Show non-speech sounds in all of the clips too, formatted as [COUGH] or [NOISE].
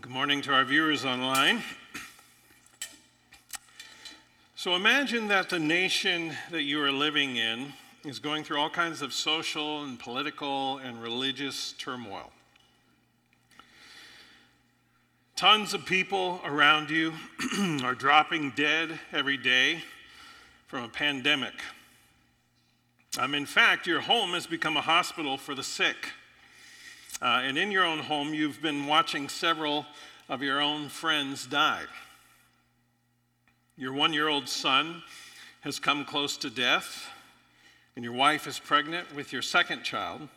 Good morning to our viewers online. So imagine that the nation that you are living in is going through all kinds of social and political and religious turmoil. Tons of people around you [CLEARS THROAT] are dropping dead every day from a pandemic. Um, in fact, your home has become a hospital for the sick. Uh, and in your own home, you've been watching several of your own friends die. Your one year old son has come close to death, and your wife is pregnant with your second child.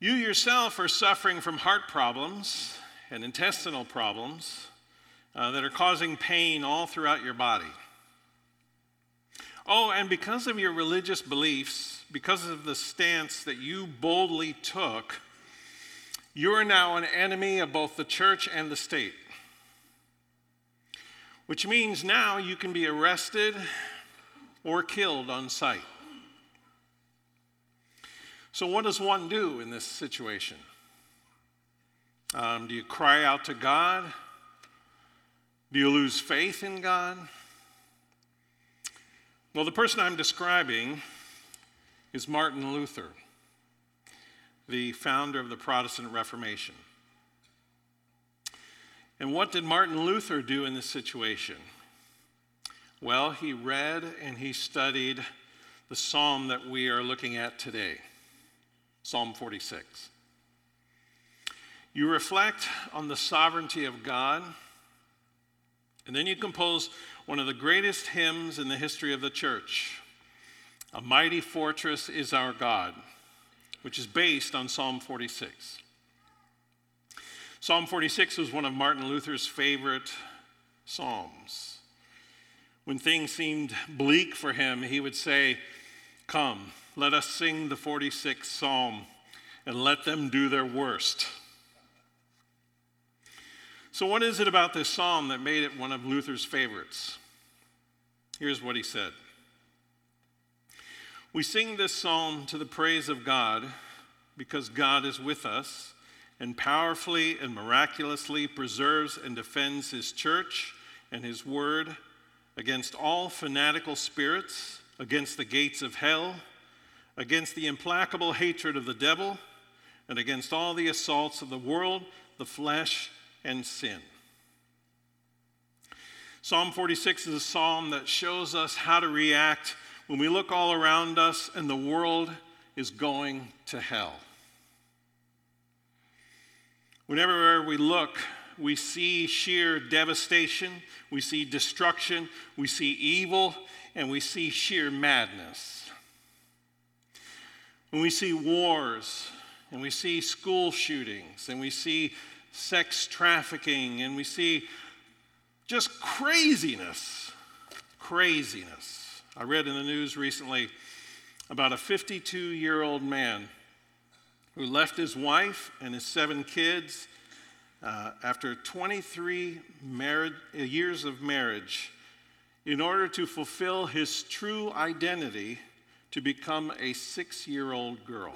You yourself are suffering from heart problems and intestinal problems uh, that are causing pain all throughout your body. Oh, and because of your religious beliefs, because of the stance that you boldly took, you are now an enemy of both the church and the state. Which means now you can be arrested or killed on sight. So, what does one do in this situation? Um, do you cry out to God? Do you lose faith in God? Well, the person I'm describing is Martin Luther, the founder of the Protestant Reformation. And what did Martin Luther do in this situation? Well, he read and he studied the psalm that we are looking at today, Psalm 46. You reflect on the sovereignty of God, and then you compose one of the greatest hymns in the history of the church, a mighty fortress is our God, which is based on Psalm 46. Psalm 46 was one of Martin Luther's favorite psalms. When things seemed bleak for him, he would say, Come, let us sing the 46th psalm and let them do their worst. So, what is it about this psalm that made it one of Luther's favorites? Here's what he said we sing this psalm to the praise of God because God is with us and powerfully and miraculously preserves and defends his church and his word against all fanatical spirits, against the gates of hell, against the implacable hatred of the devil, and against all the assaults of the world, the flesh, and sin. Psalm 46 is a psalm that shows us how to react when we look all around us and the world is going to hell. Whenever we look, we see sheer devastation, we see destruction, we see evil, and we see sheer madness. When we see wars, and we see school shootings, and we see sex trafficking, and we see just craziness, craziness. I read in the news recently about a 52 year old man who left his wife and his seven kids uh, after 23 marriage, uh, years of marriage in order to fulfill his true identity to become a six year old girl.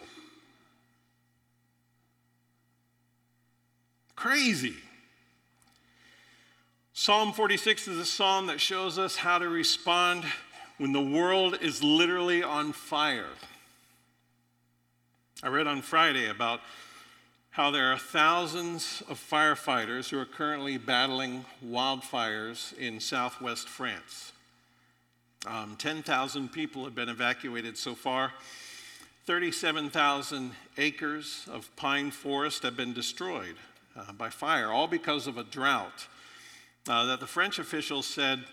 Crazy. Psalm 46 is a psalm that shows us how to respond when the world is literally on fire. I read on Friday about how there are thousands of firefighters who are currently battling wildfires in southwest France. Um, 10,000 people have been evacuated so far. 37,000 acres of pine forest have been destroyed uh, by fire, all because of a drought uh, that the French officials said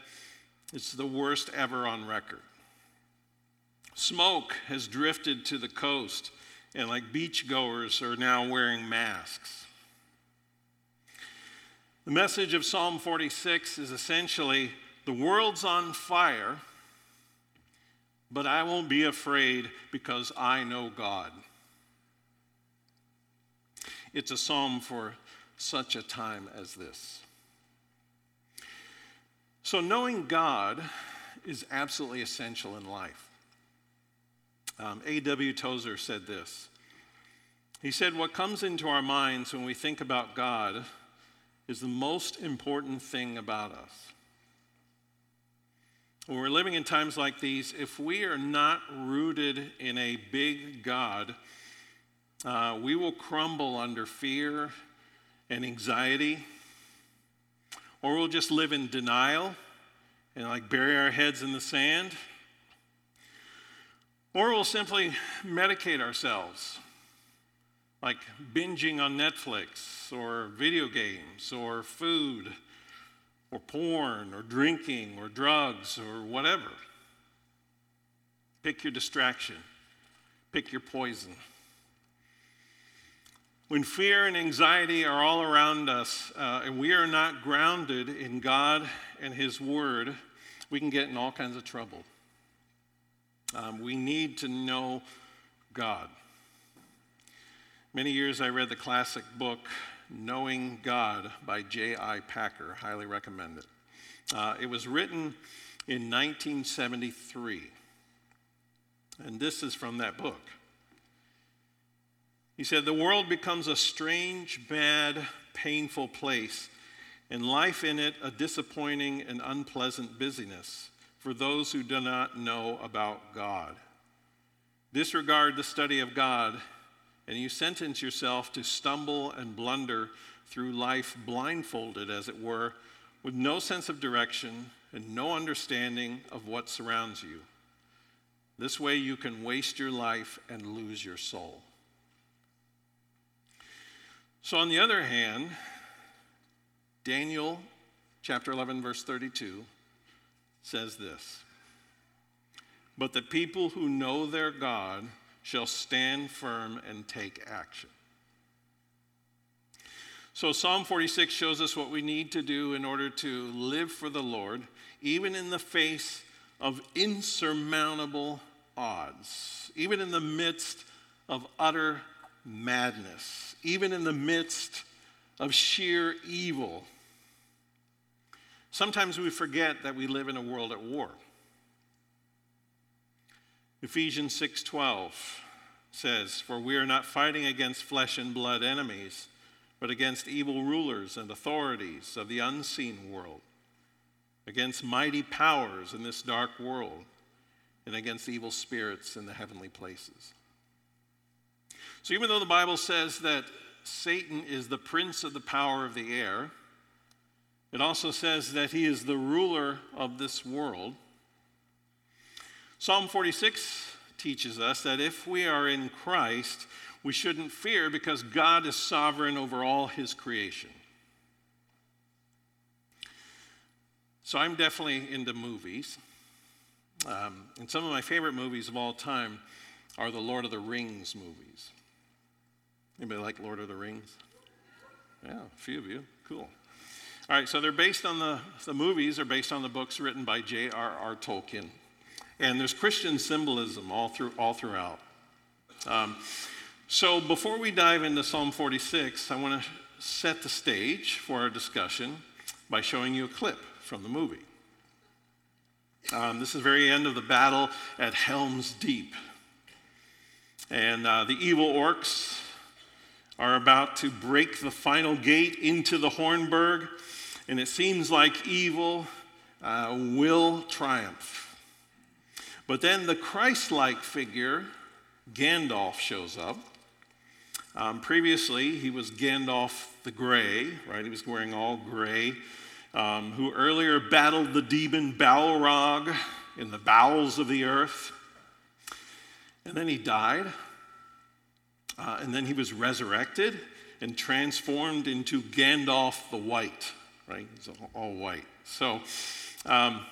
it's the worst ever on record. Smoke has drifted to the coast, and like beachgoers are now wearing masks. The message of Psalm 46 is essentially the world's on fire, but I won't be afraid because I know God. It's a psalm for such a time as this. So, knowing God is absolutely essential in life. Um, A.W. Tozer said this He said, What comes into our minds when we think about God is the most important thing about us. When we're living in times like these, if we are not rooted in a big God, uh, we will crumble under fear and anxiety, or we'll just live in denial and like bury our heads in the sand, or we'll simply medicate ourselves, like binging on Netflix or video games or food or porn or drinking or drugs or whatever. Pick your distraction, pick your poison. When fear and anxiety are all around us uh, and we are not grounded in God and His Word, we can get in all kinds of trouble. Um, we need to know God. Many years I read the classic book, Knowing God by J.I. Packer. Highly recommend it. Uh, it was written in 1973. And this is from that book. He said, The world becomes a strange, bad, painful place, and life in it a disappointing and unpleasant busyness for those who do not know about God. Disregard the study of God and you sentence yourself to stumble and blunder through life blindfolded, as it were, with no sense of direction and no understanding of what surrounds you. This way, you can waste your life and lose your soul. So, on the other hand, Daniel chapter 11, verse 32 says this But the people who know their God shall stand firm and take action. So, Psalm 46 shows us what we need to do in order to live for the Lord, even in the face of insurmountable odds, even in the midst of utter madness, even in the midst of sheer evil. Sometimes we forget that we live in a world at war. Ephesians 6:12 says, "For we are not fighting against flesh and blood enemies, but against evil rulers and authorities of the unseen world, against mighty powers in this dark world, and against evil spirits in the heavenly places." So even though the Bible says that Satan is the prince of the power of the air, it also says that he is the ruler of this world. Psalm 46 teaches us that if we are in Christ, we shouldn't fear because God is sovereign over all his creation. So I'm definitely into movies. Um, and some of my favorite movies of all time are the Lord of the Rings movies. Anybody like Lord of the Rings? Yeah, a few of you. Cool. All right, so they're based on the, the movies are based on the books written by J.R.R. Tolkien. And there's Christian symbolism all, through, all throughout. Um, so before we dive into Psalm 46, I want to set the stage for our discussion by showing you a clip from the movie. Um, this is the very end of the battle at Helm's Deep. And uh, the evil orcs are about to break the final gate into the Hornburg, and it seems like evil uh, will triumph. But then the Christ like figure, Gandalf, shows up. Um, previously, he was Gandalf the Gray, right? He was wearing all gray, um, who earlier battled the demon Balrog in the bowels of the earth. And then he died. Uh, and then he was resurrected and transformed into Gandalf the White, right? He's all white. So, um,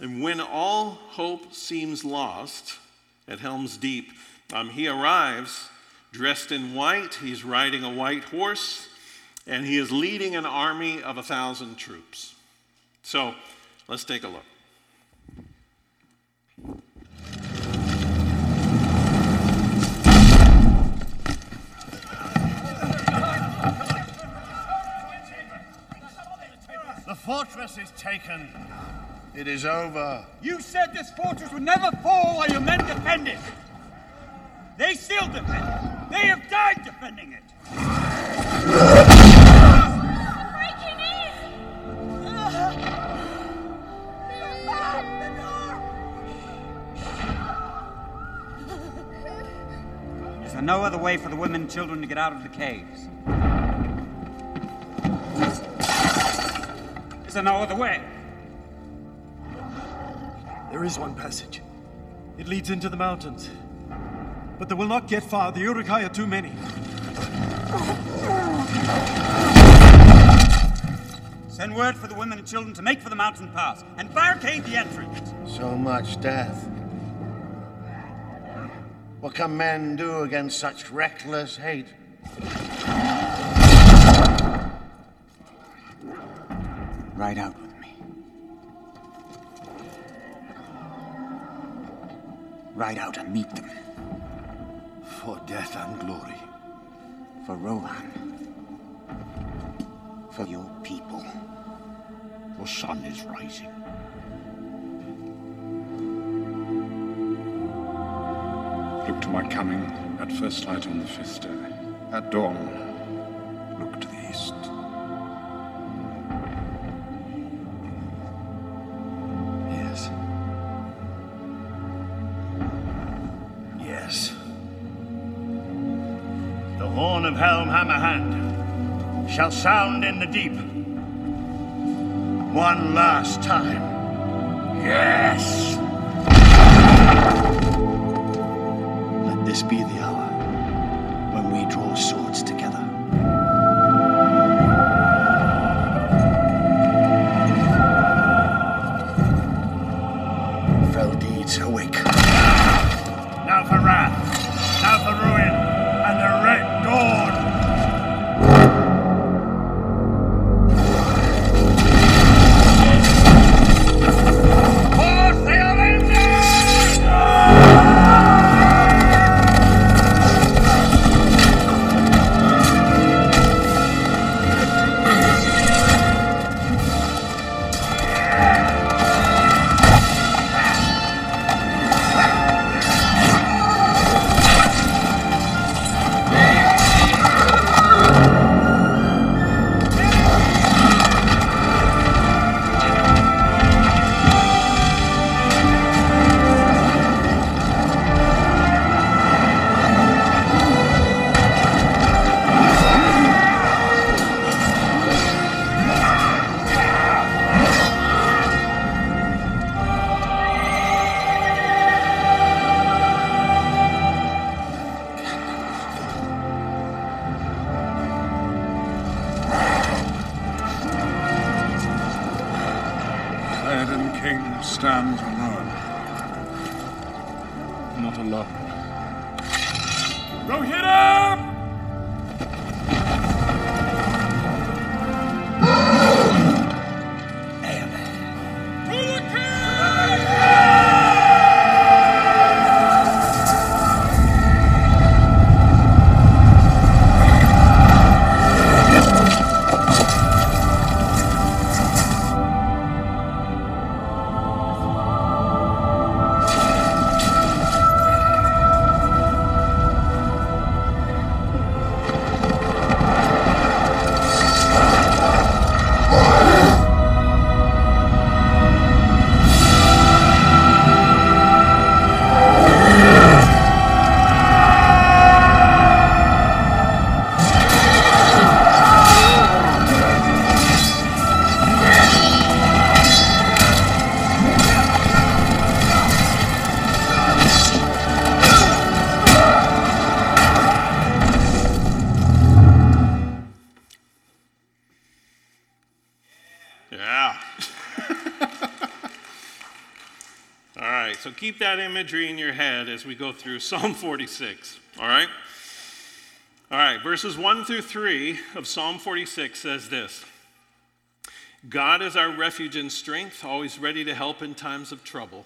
and when all hope seems lost at Helm's Deep, um, he arrives dressed in white. He's riding a white horse, and he is leading an army of a thousand troops. So let's take a look. The fortress is taken. It is over. You said this fortress would never fall while your men defend it. They still defend it. They have died defending it. Breaking in! Is there no other way for the women and children to get out of the caves? Is there no other way? There is one passage. It leads into the mountains. But they will not get far. The Uruk-hai are too many. Send word for the women and children to make for the mountain pass and barricade the entrance. So much death. What can men do against such reckless hate? Ride out with me. Ride out and meet them. For death and glory. For Rohan. For your people. The sun is rising. Look to my coming at first light on the fifth day. At dawn, sound in the deep. One last time. Yes! Through Psalm 46. All right? All right, verses 1 through 3 of Psalm 46 says this God is our refuge and strength, always ready to help in times of trouble.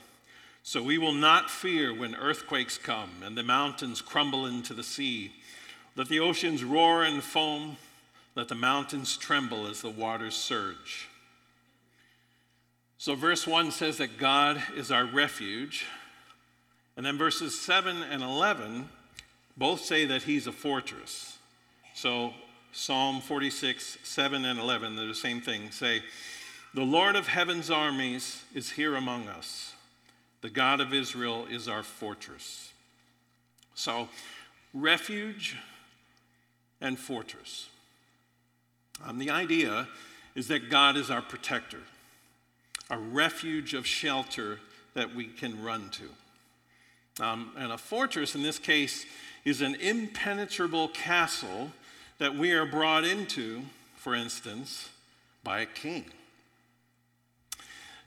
So we will not fear when earthquakes come and the mountains crumble into the sea. Let the oceans roar and foam. Let the mountains tremble as the waters surge. So, verse 1 says that God is our refuge. And then verses 7 and 11 both say that he's a fortress. So, Psalm 46, 7 and 11, they're the same thing, say, The Lord of heaven's armies is here among us. The God of Israel is our fortress. So, refuge and fortress. Um, the idea is that God is our protector, a refuge of shelter that we can run to. Um, and a fortress, in this case, is an impenetrable castle that we are brought into, for instance, by a king.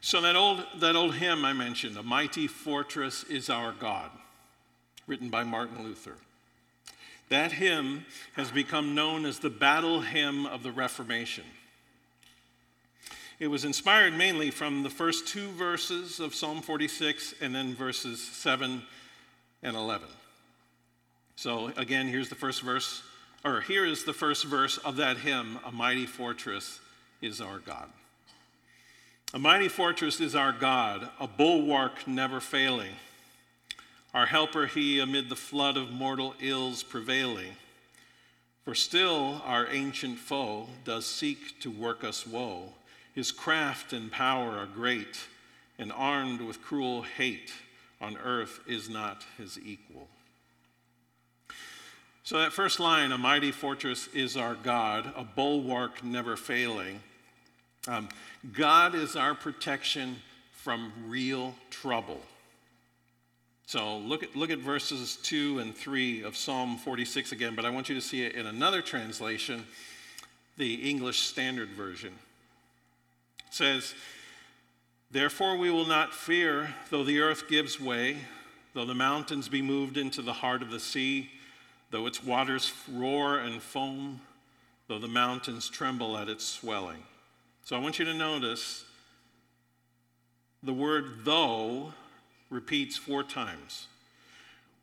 So that old, that old hymn I mentioned, A Mighty Fortress is Our God, written by Martin Luther. That hymn has become known as the battle hymn of the Reformation. It was inspired mainly from the first two verses of Psalm 46 and then verses 7 and 11. So, again, here's the first verse, or here is the first verse of that hymn A mighty fortress is our God. A mighty fortress is our God, a bulwark never failing. Our helper he amid the flood of mortal ills prevailing. For still our ancient foe does seek to work us woe. His craft and power are great, and armed with cruel hate, on earth is not his equal. So, that first line, a mighty fortress is our God, a bulwark never failing. Um, God is our protection from real trouble. So look at, look at verses 2 and 3 of Psalm 46 again, but I want you to see it in another translation, the English Standard Version. It says, Therefore we will not fear, though the earth gives way, though the mountains be moved into the heart of the sea, though its waters roar and foam, though the mountains tremble at its swelling. So I want you to notice the word though repeats four times.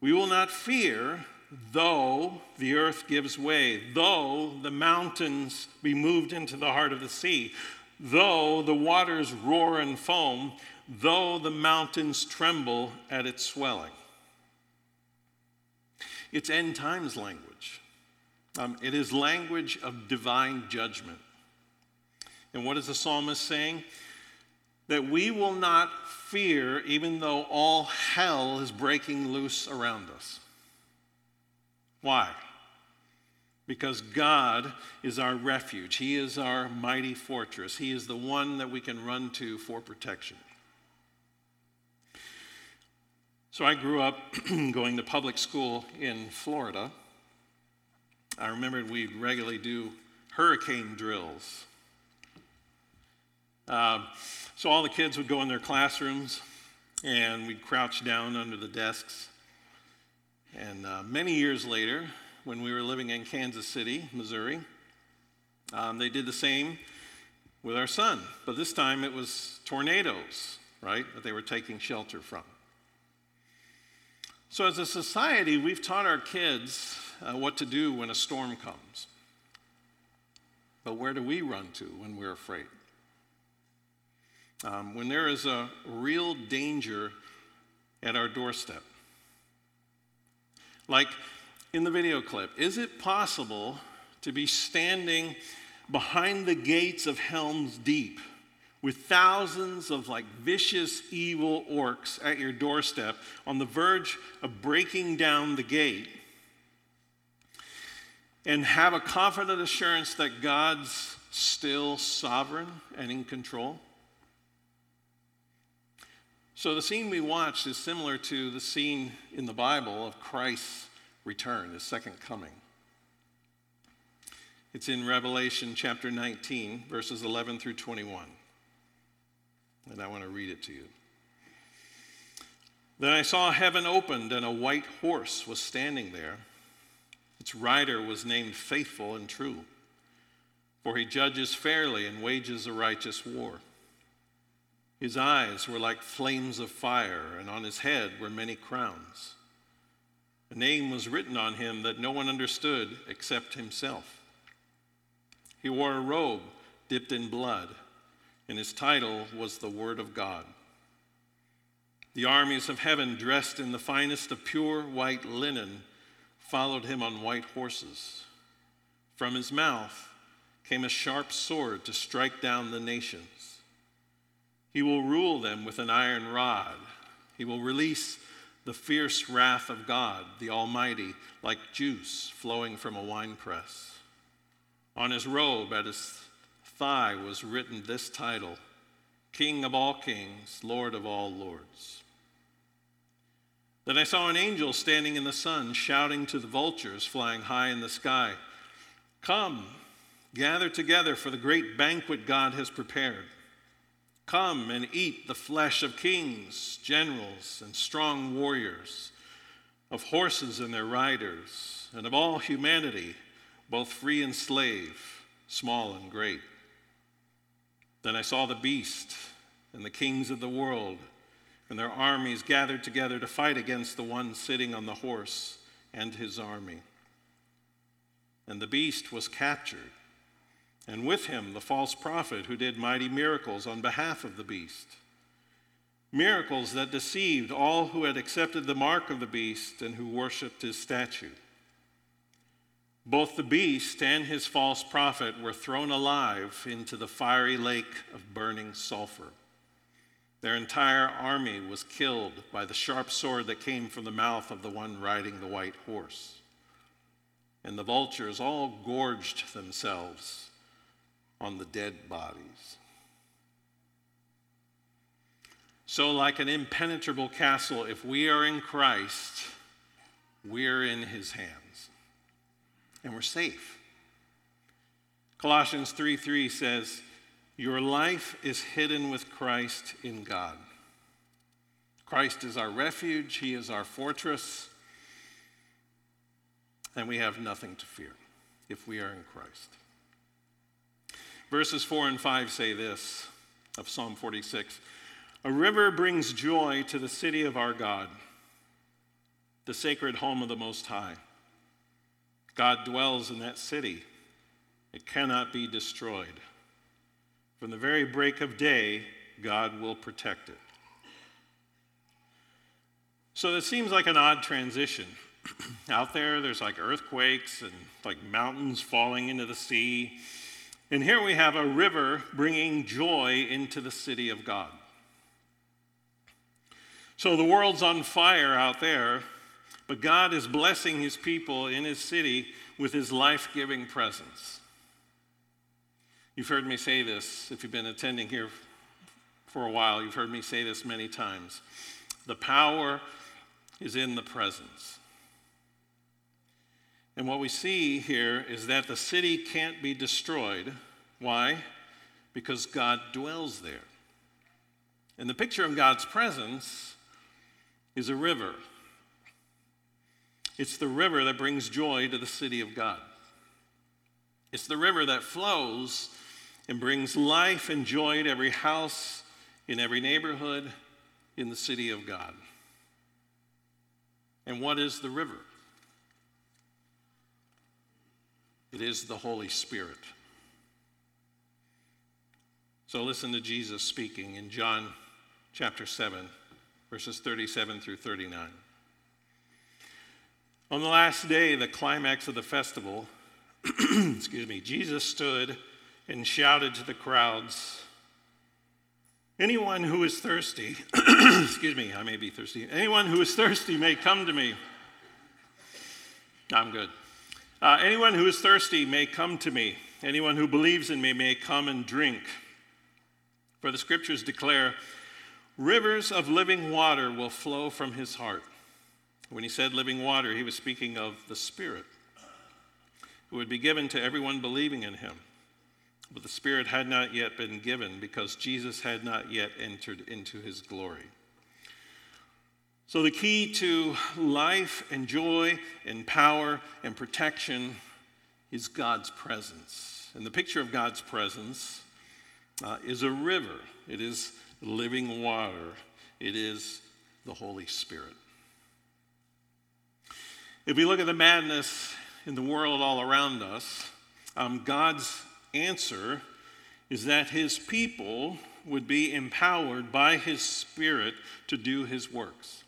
We will not fear, though the earth gives way, though the mountains be moved into the heart of the sea, though the waters roar and foam, though the mountains tremble at its swelling. It's end times language. Um, it is language of divine judgment. And what is the psalmist saying? That we will not fear even though all hell is breaking loose around us. Why? Because God is our refuge. He is our mighty fortress. He is the one that we can run to for protection. So I grew up [CLEARS THROAT] going to public school in Florida. I remember we'd regularly do hurricane drills. Uh, so all the kids would go in their classrooms and we'd crouch down under the desks. And uh, many years later, when we were living in Kansas City, Missouri, um, they did the same with our son. But this time it was tornadoes, right, that they were taking shelter from. So as a society, we've taught our kids uh, what to do when a storm comes. But where do we run to when we're afraid? um, when there is a real danger at our doorstep. Like in the video clip, is it possible to be standing behind the gates of Helm's Deep with thousands of like vicious, evil orcs at your doorstep on the verge of breaking down the gate and have a confident assurance that God's still sovereign and in control? So, the scene we watched is similar to the scene in the Bible of Christ's return, his second coming. It's in Revelation chapter 19, verses 11 through 21. And I want to read it to you. Then I saw heaven opened, and a white horse was standing there. Its rider was named Faithful and True, for he judges fairly and wages a righteous war. His eyes were like flames of fire, and on his head were many crowns. A name was written on him that no one understood except himself. He wore a robe dipped in blood, and his title was the Word of God. The armies of heaven, dressed in the finest of pure white linen, followed him on white horses. From his mouth came a sharp sword to strike down the nations. He will rule them with an iron rod. He will release the fierce wrath of God, the Almighty, like juice flowing from a winepress. On his robe at his thigh was written this title King of all kings, Lord of all lords. Then I saw an angel standing in the sun, shouting to the vultures flying high in the sky Come, gather together for the great banquet God has prepared. Come and eat the flesh of kings, generals, and strong warriors, of horses and their riders, and of all humanity, both free and slave, small and great. Then I saw the beast and the kings of the world and their armies gathered together to fight against the one sitting on the horse and his army. And the beast was captured, and with him the false prophet who did mighty miracles on behalf of the beast. Miracles that deceived all who had accepted the mark of the beast and who worshiped his statue. Both the beast and his false prophet were thrown alive into the fiery lake of burning sulfur. Their entire army was killed by the sharp sword that came from the mouth of the one riding the white horse. And the vultures all gorged themselves on the dead bodies. So, like an impenetrable castle, if we are in Christ, we're in his hands and we're safe. Colossians 3 3 says, your life is hidden with Christ in God. Christ is our refuge, He is our fortress, and we have nothing to fear if we are in Christ. Verses 4 and 5 say this of Psalm 46 A river brings joy to the city of our God, the sacred home of the Most High. God dwells in that city, it cannot be destroyed. From the very break of day, God will protect it. So it seems like an odd transition. [CLEARS THROAT] Out there, there's like earthquakes and like mountains falling into the sea. And here we have a river bringing joy into the city of God. So the world's on fire out there, but God is blessing his people in his city with his life giving presence. You've heard me say this, if you've been attending here for a while, you've heard me say this many times. The power is in the presence. And what we see here is that the city can't be destroyed. Why? Because God dwells there. And the picture of God's presence is a river. It's the river that brings joy to the city of God. It's the river that flows and brings life and joy to every house, in every neighborhood, in the city of God. And what is the river? It is the Holy Spirit. So listen to Jesus speaking in John chapter 7, verses 37 through 39. On the last day, the climax of the festival, [CLEARS THROAT] excuse me, Jesus stood and shouted to the crowds Anyone who is thirsty, [CLEARS THROAT] excuse me, I may be thirsty. Anyone who is thirsty may come to me. I'm good. Uh, anyone who is thirsty may come to me. Anyone who believes in me may come and drink. For the scriptures declare, rivers of living water will flow from his heart. When he said living water, he was speaking of the Spirit, who would be given to everyone believing in him. But the Spirit had not yet been given because Jesus had not yet entered into his glory. So, the key to life and joy and power and protection is God's presence. And the picture of God's presence uh, is a river, it is living water, it is the Holy Spirit. If we look at the madness in the world all around us, um, God's answer is that his people would be empowered by his Spirit to do his works.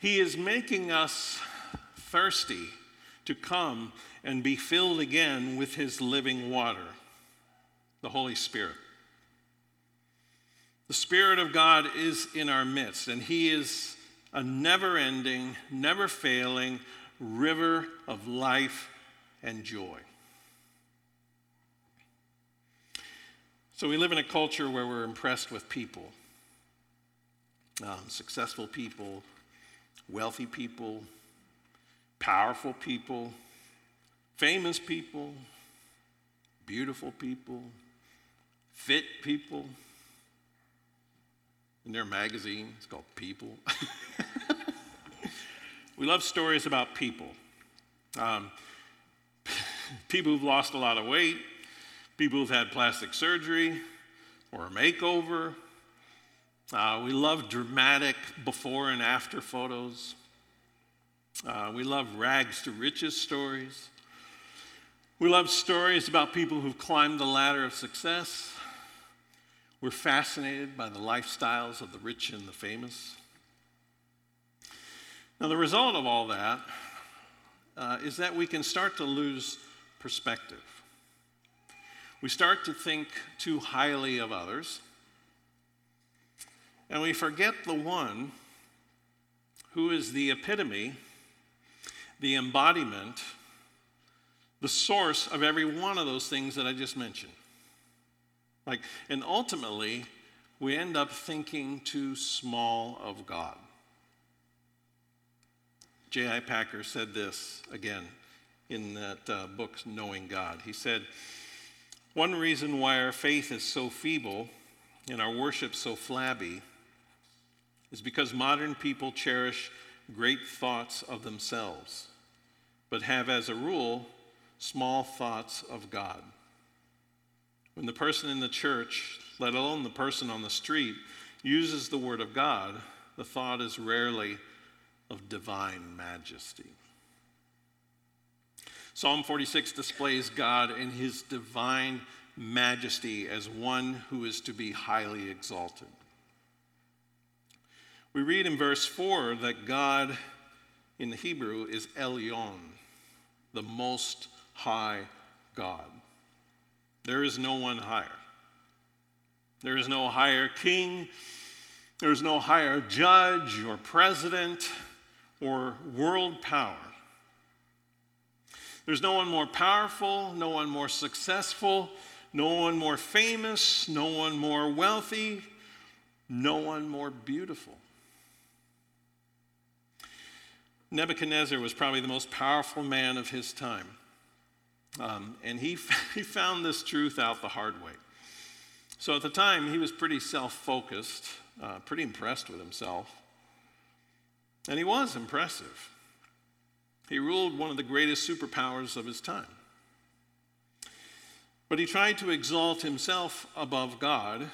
He is making us thirsty to come and be filled again with His living water, the Holy Spirit. The Spirit of God is in our midst, and He is a never ending, never failing river of life and joy. So we live in a culture where we're impressed with people um, successful people, wealthy people, powerful people, famous people, beautiful people, fit people. In their magazine, it's called People. [LAUGHS] we love stories about people. Um, [LAUGHS] people who've lost a lot of weight, people who've had plastic surgery or a makeover. Uh, we love dramatic before and after photos. Uh, we love rags to riches stories. We love stories about people who've climbed the ladder of success. We're fascinated by the lifestyles of the rich and the famous. Now, the result of all that uh, is that we can start to lose perspective. We start to think too highly of others, and we forget the one who is the epitome, the embodiment, the source of every one of those things that I just mentioned. Like, and ultimately, we end up thinking too small of God. J.I. Packer said this again in that uh, book, Knowing God. He said, One reason why our faith is so feeble and our worship so flabby is because modern people cherish great thoughts of themselves, but have, as a rule, small thoughts of God. When the person in the church, let alone the person on the street, uses the Word of God, the thought is rarely of divine majesty. Psalm 46 displays God in his divine majesty as one who is to be highly exalted. We read in verse 4 that God in the Hebrew is Elyon, the most high God. There is no one higher. There is no higher king. There is no higher judge or president or world power. There's no one more powerful, no one more successful, no one more famous, no one more wealthy, no one more beautiful. Nebuchadnezzar was probably the most powerful man of his time. Um, and he, [LAUGHS] he found this truth out the hard way. So at the time, he was pretty self focused, uh, pretty impressed with himself. And he was impressive. He ruled one of the greatest superpowers of his time. But he tried to exalt himself above God,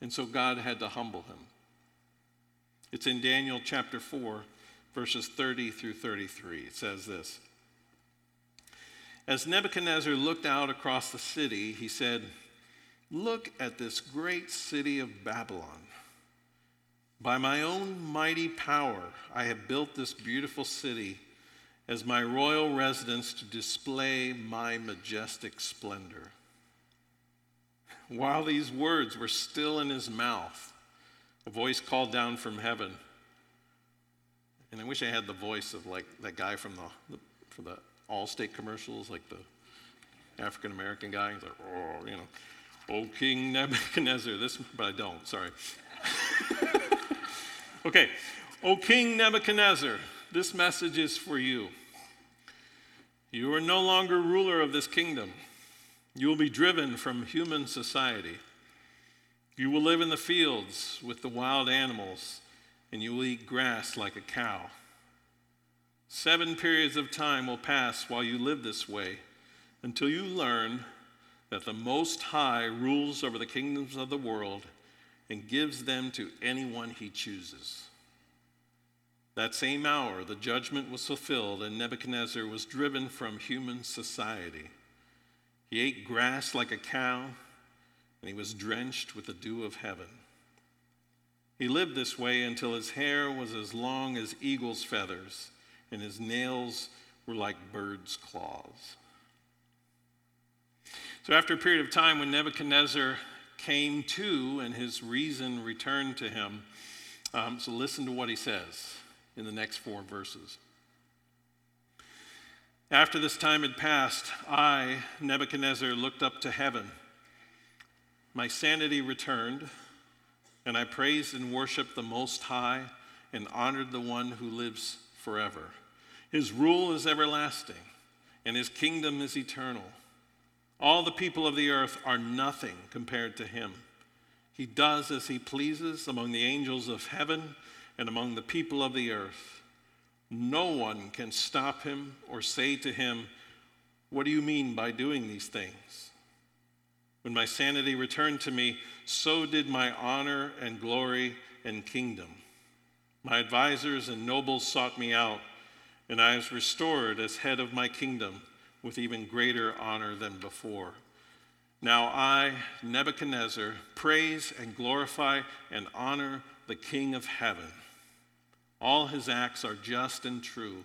and so God had to humble him. It's in Daniel chapter 4, verses 30 through 33. It says this As Nebuchadnezzar looked out across the city, he said, Look at this great city of Babylon. By my own mighty power, I have built this beautiful city as my royal residence to display my majestic splendor. While these words were still in his mouth, a voice called down from heaven. And I wish I had the voice of like that guy from the, the for the Allstate commercials, like the African American guy. He's like, oh, you know, oh King Nebuchadnezzar. This, but I don't. Sorry. [LAUGHS] okay, O King Nebuchadnezzar, this message is for you. You are no longer ruler of this kingdom. You will be driven from human society. You will live in the fields with the wild animals, and you will eat grass like a cow. Seven periods of time will pass while you live this way until you learn that the Most High rules over the kingdoms of the world and gives them to anyone he chooses. That same hour, the judgment was fulfilled, and Nebuchadnezzar was driven from human society. He ate grass like a cow, and he was drenched with the dew of heaven. He lived this way until his hair was as long as eagle's feathers and his nails were like birds' claws. So, after a period of time when Nebuchadnezzar came to and his reason returned to him, um, so listen to what he says in the next four verses. After this time had passed, I, Nebuchadnezzar, looked up to heaven. My sanity returned, and I praised and worshiped the Most High and honored the one who lives forever. His rule is everlasting, and his kingdom is eternal. All the people of the earth are nothing compared to him. He does as he pleases among the angels of heaven and among the people of the earth. No one can stop him or say to him, What do you mean by doing these things? When my sanity returned to me, so did my honor and glory and kingdom. My advisors and nobles sought me out, and I was restored as head of my kingdom with even greater honor than before. Now I, Nebuchadnezzar, praise and glorify and honor the King of heaven. All his acts are just and true,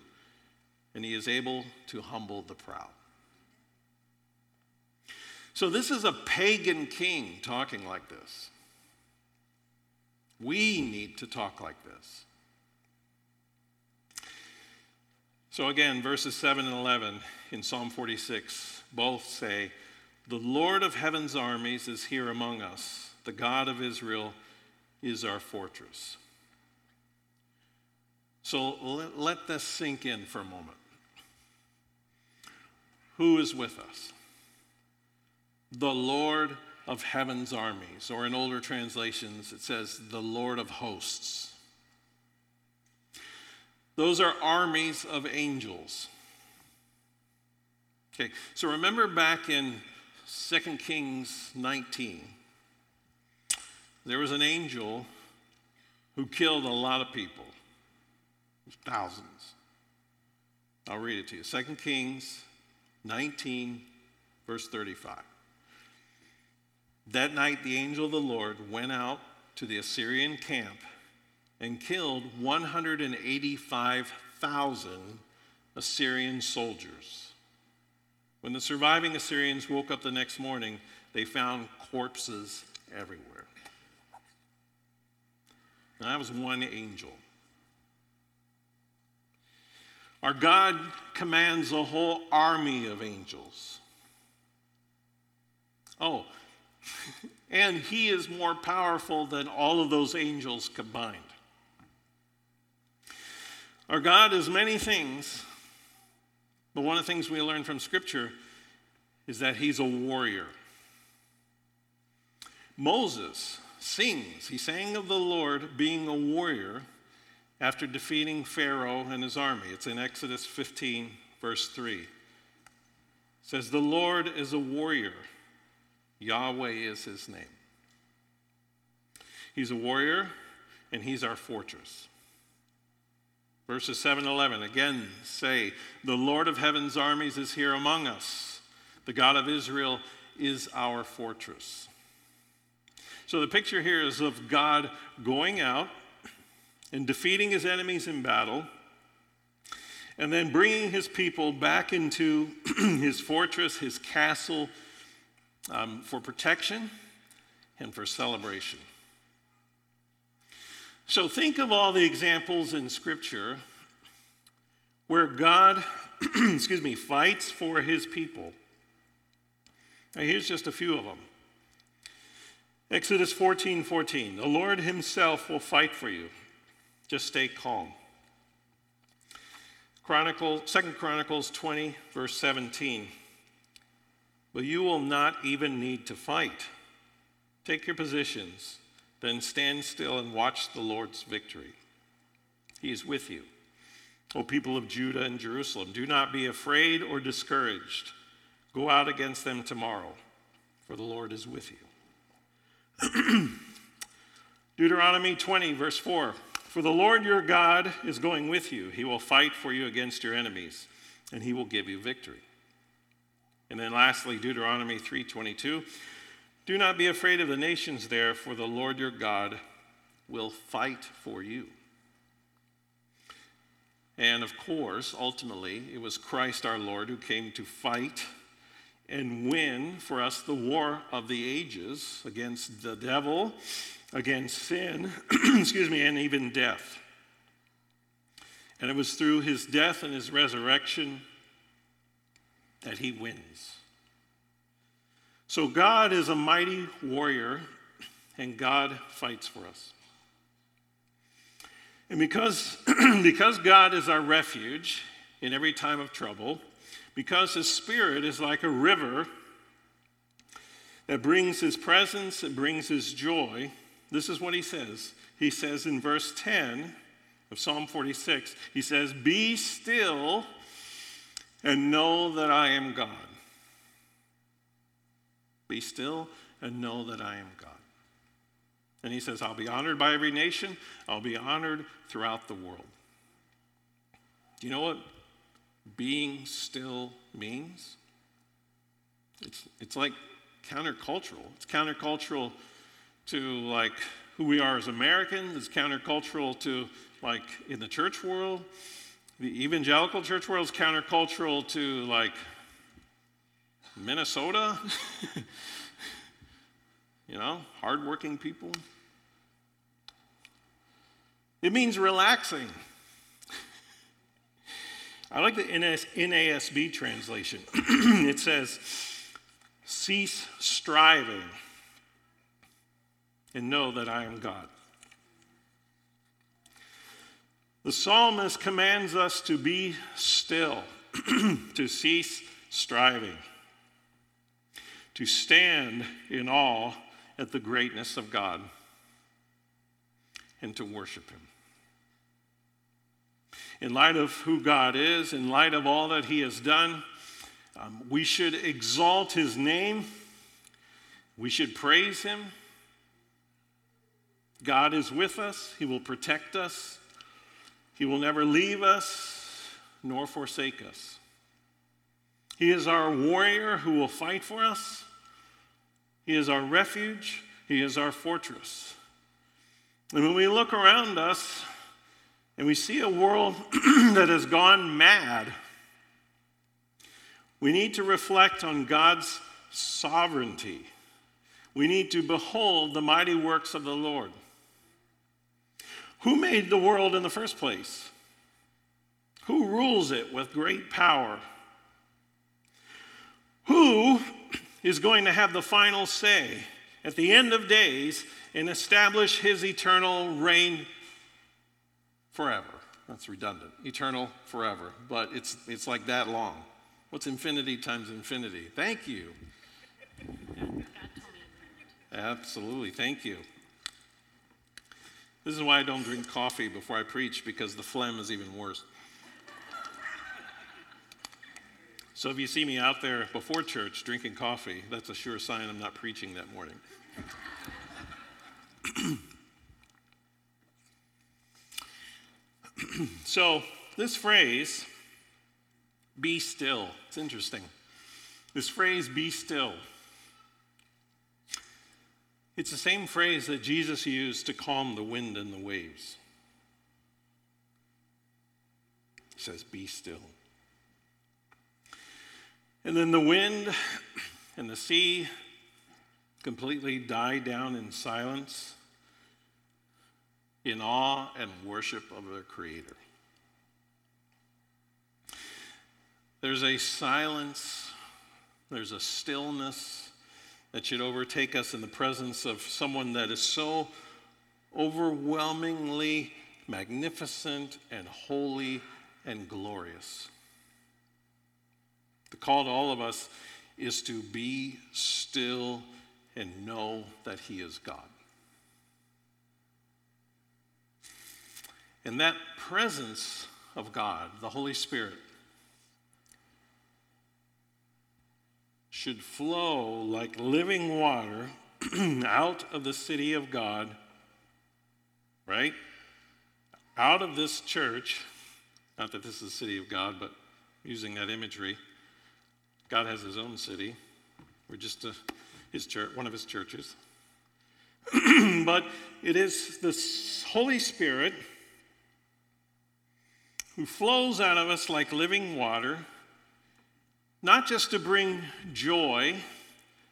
and he is able to humble the proud. So, this is a pagan king talking like this. We need to talk like this. So, again, verses 7 and 11 in Psalm 46 both say, The Lord of heaven's armies is here among us, the God of Israel is our fortress. So let, this sink in for a moment. Who is with us? The Lord of heaven's armies, or in older translations, it says the Lord of hosts. Those are armies of angels. Okay, so remember back in 2 Kings 19, there was an angel who killed a lot of people, thousands. I'll read it to you. 2 Kings 19, verse 35. That night, the angel of the Lord went out to the Assyrian camp and killed 185,000 Assyrian soldiers. When the surviving Assyrians woke up the next morning, they found corpses everywhere. And that was one angel. Our God commands a whole army of angels. Oh, and he is more powerful than all of those angels combined. Our God is many things, but one of the things we learn from Scripture is that he's a warrior. Moses sings, he sang of the Lord being a warrior after defeating Pharaoh and his army. It's in Exodus 15, verse 3. It says, The Lord is a warrior, Yahweh is his name. He's a warrior, and he's our fortress. Verses 7 and 11 again say, The Lord of heaven's armies is here among us. The God of Israel is our fortress. So the picture here is of God going out and defeating his enemies in battle and then bringing his people back into [CLEARS THROAT] his fortress, his castle, um, for protection and for celebration. So think of all the examples in Scripture where God, [CLEARS THROAT] excuse me, fights for his people. Now, here's just a few of them. Exodus 14 14. The Lord himself will fight for you. Just stay calm. Chronicle, 2 Chronicles 20, verse 17. But you will not even need to fight. Take your positions then stand still and watch the Lord's victory. He is with you. O people of Judah and Jerusalem, do not be afraid or discouraged. Go out against them tomorrow, for the Lord is with you. [CLEARS THROAT] Deuteronomy 20, verse 4 For the Lord your God is going with you. He will fight for you against your enemies, and he will give you victory. And then lastly, Deuteronomy 3:22 do not be afraid of the nations there, for the Lord your God will fight for you. And of course, ultimately, it was Christ our Lord who came to fight and win for us the war of the ages against the devil, against sin, [CLEARS THROAT] excuse me, and even death. And it was through his death and his resurrection that he wins. So God is a mighty warrior, and God fights for us. And because, [CLEARS THROAT] because God is our refuge in every time of trouble, because his spirit is like a river that brings his presence, it brings his joy, this is what he says. He says in verse 10 of Psalm 46, he says, Be still and know that I am God. Be still and know that I am God. And he says, I'll be honored by every nation, I'll be honored throughout the world. Do you know what being still means? It's, it's like countercultural. It's countercultural to like who we are as Americans, it's countercultural to like in the church world. The evangelical church world is countercultural to like Minnesota. [LAUGHS] you know, hardworking people. It means relaxing. I like the NASB translation. [CLEARS THROAT] it says, cease striving and know that I am God. The psalmist commands us to be still, [CLEARS THROAT] to cease striving, to stand in awe at the greatness of God, and to worship Him in light of who God is, in light of all that He has done, um, we should exalt His name. We should praise Him. God is with us, He will protect us, He will never leave us nor forsake us. He is our warrior who will fight for us. He is our refuge. He is our fortress. And when we look around us, and we see a world [CLEARS THROAT] that has gone mad, we need to reflect on God's sovereignty. We need to behold the mighty works of the Lord. Who made the world in the first place? Who rules it with great power? Who is going to have the final say at the end of days and establish his eternal reign forever. That's redundant. Eternal forever. But it's, it's like that long. What's infinity times infinity? Thank you. [LAUGHS] Absolutely. Thank you. This is why I don't drink coffee before I preach because the phlegm is even worse. So if you see me out there before church drinking coffee, that's a sure sign I'm not preaching that morning. [CLEARS THROAT] so, this phrase, be still, it's interesting. This phrase, be still, it's the same phrase that Jesus used to calm the wind and the waves. He says, Be still. And then the wind and the sea completely die down in silence in awe and worship of their Creator. There's a silence, there's a stillness that should overtake us in the presence of someone that is so overwhelmingly magnificent and holy and glorious. The call to all of us is to be still and know that He is God. And that presence of God, the Holy Spirit, should flow like living water [CLEARS THROAT] out of the city of God, right? Out of this church. Not that this is the city of God, but using that imagery. God has his own city. We're just a, his church, one of his churches. [CLEARS THROAT] but it is the Holy Spirit who flows out of us like living water, not just to bring joy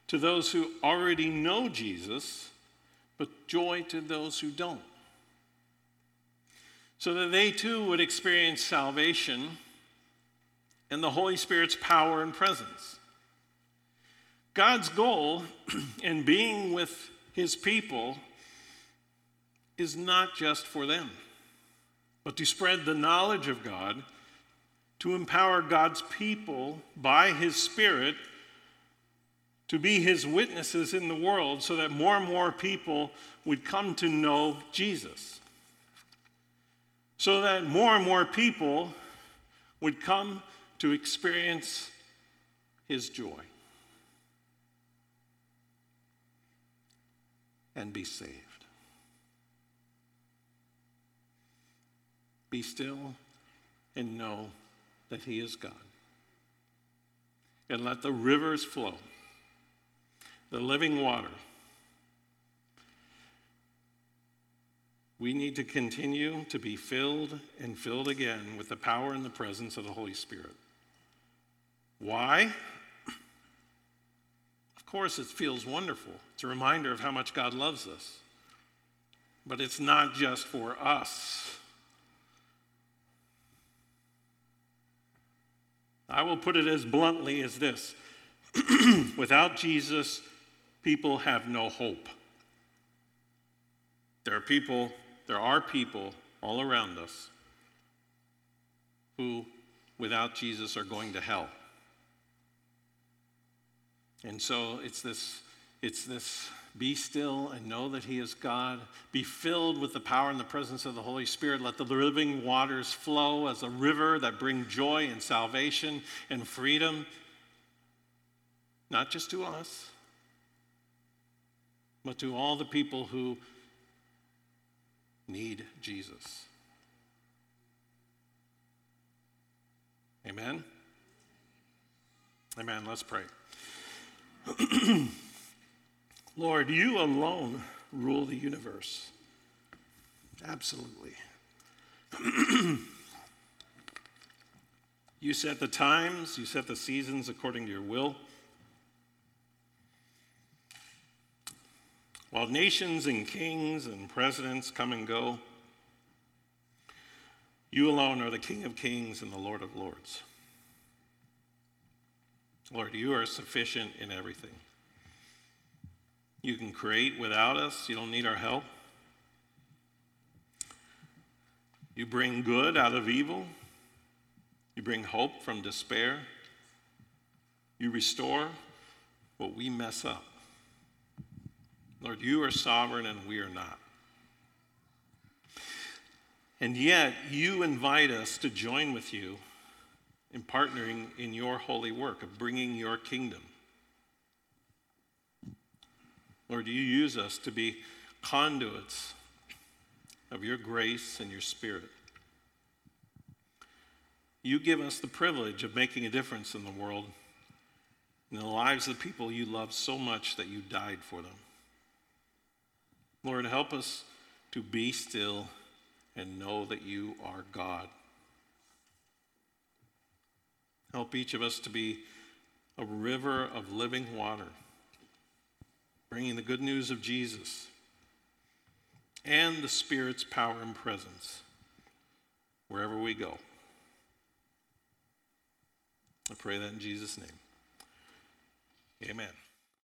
to those who already know Jesus, but joy to those who don't. So that they too would experience salvation and the Holy Spirit's power and presence. God's goal [CLEARS THROAT] in being with his people is not just for them, but to spread the knowledge of God, to empower God's people by his Spirit to be his witnesses in the world so that more and more people would come to know Jesus. So that more and more people would come to experience his joy and be saved. Be still and know that he is God. And let the rivers flow the living water. We need to continue to be filled and filled again with the power and the presence of the Holy Spirit. Why? Of course, it feels wonderful. It's a reminder of how much God loves us. But it's not just for us. I will put it as bluntly as this [CLEARS THROAT] without Jesus, people have no hope. There are people, there are people all around us who, without Jesus, are going to hell. And so it's this, it's this be still and know that He is God. Be filled with the power and the presence of the Holy Spirit. Let the living waters flow as a river that bring joy and salvation and freedom, not just to us, but to all the people who need Jesus. Amen? Amen. Let's pray. [CLEARS THROAT] Lord, you alone rule the universe. Absolutely. [CLEARS THROAT] you set the times, you set the seasons according to your will. While nations and kings and presidents come and go, you alone are the King of kings and the Lord of lords. Lord, you are sufficient in everything. You can create without us, you don't need our help. You bring good out of evil, you bring hope from despair, you restore what we mess up. Lord, you are sovereign and we are not. And yet, you invite us to join with you in partnering in your holy work of bringing your kingdom. Lord, you use us to be conduits of your grace and your spirit. You give us the privilege of making a difference in the world, in the lives of the people you love so much that you died for them. Lord, help us to be still and know that you are God. Help each of us to be a river of living water, bringing the good news of Jesus and the Spirit's power and presence wherever we go. I pray that in Jesus' name. Amen.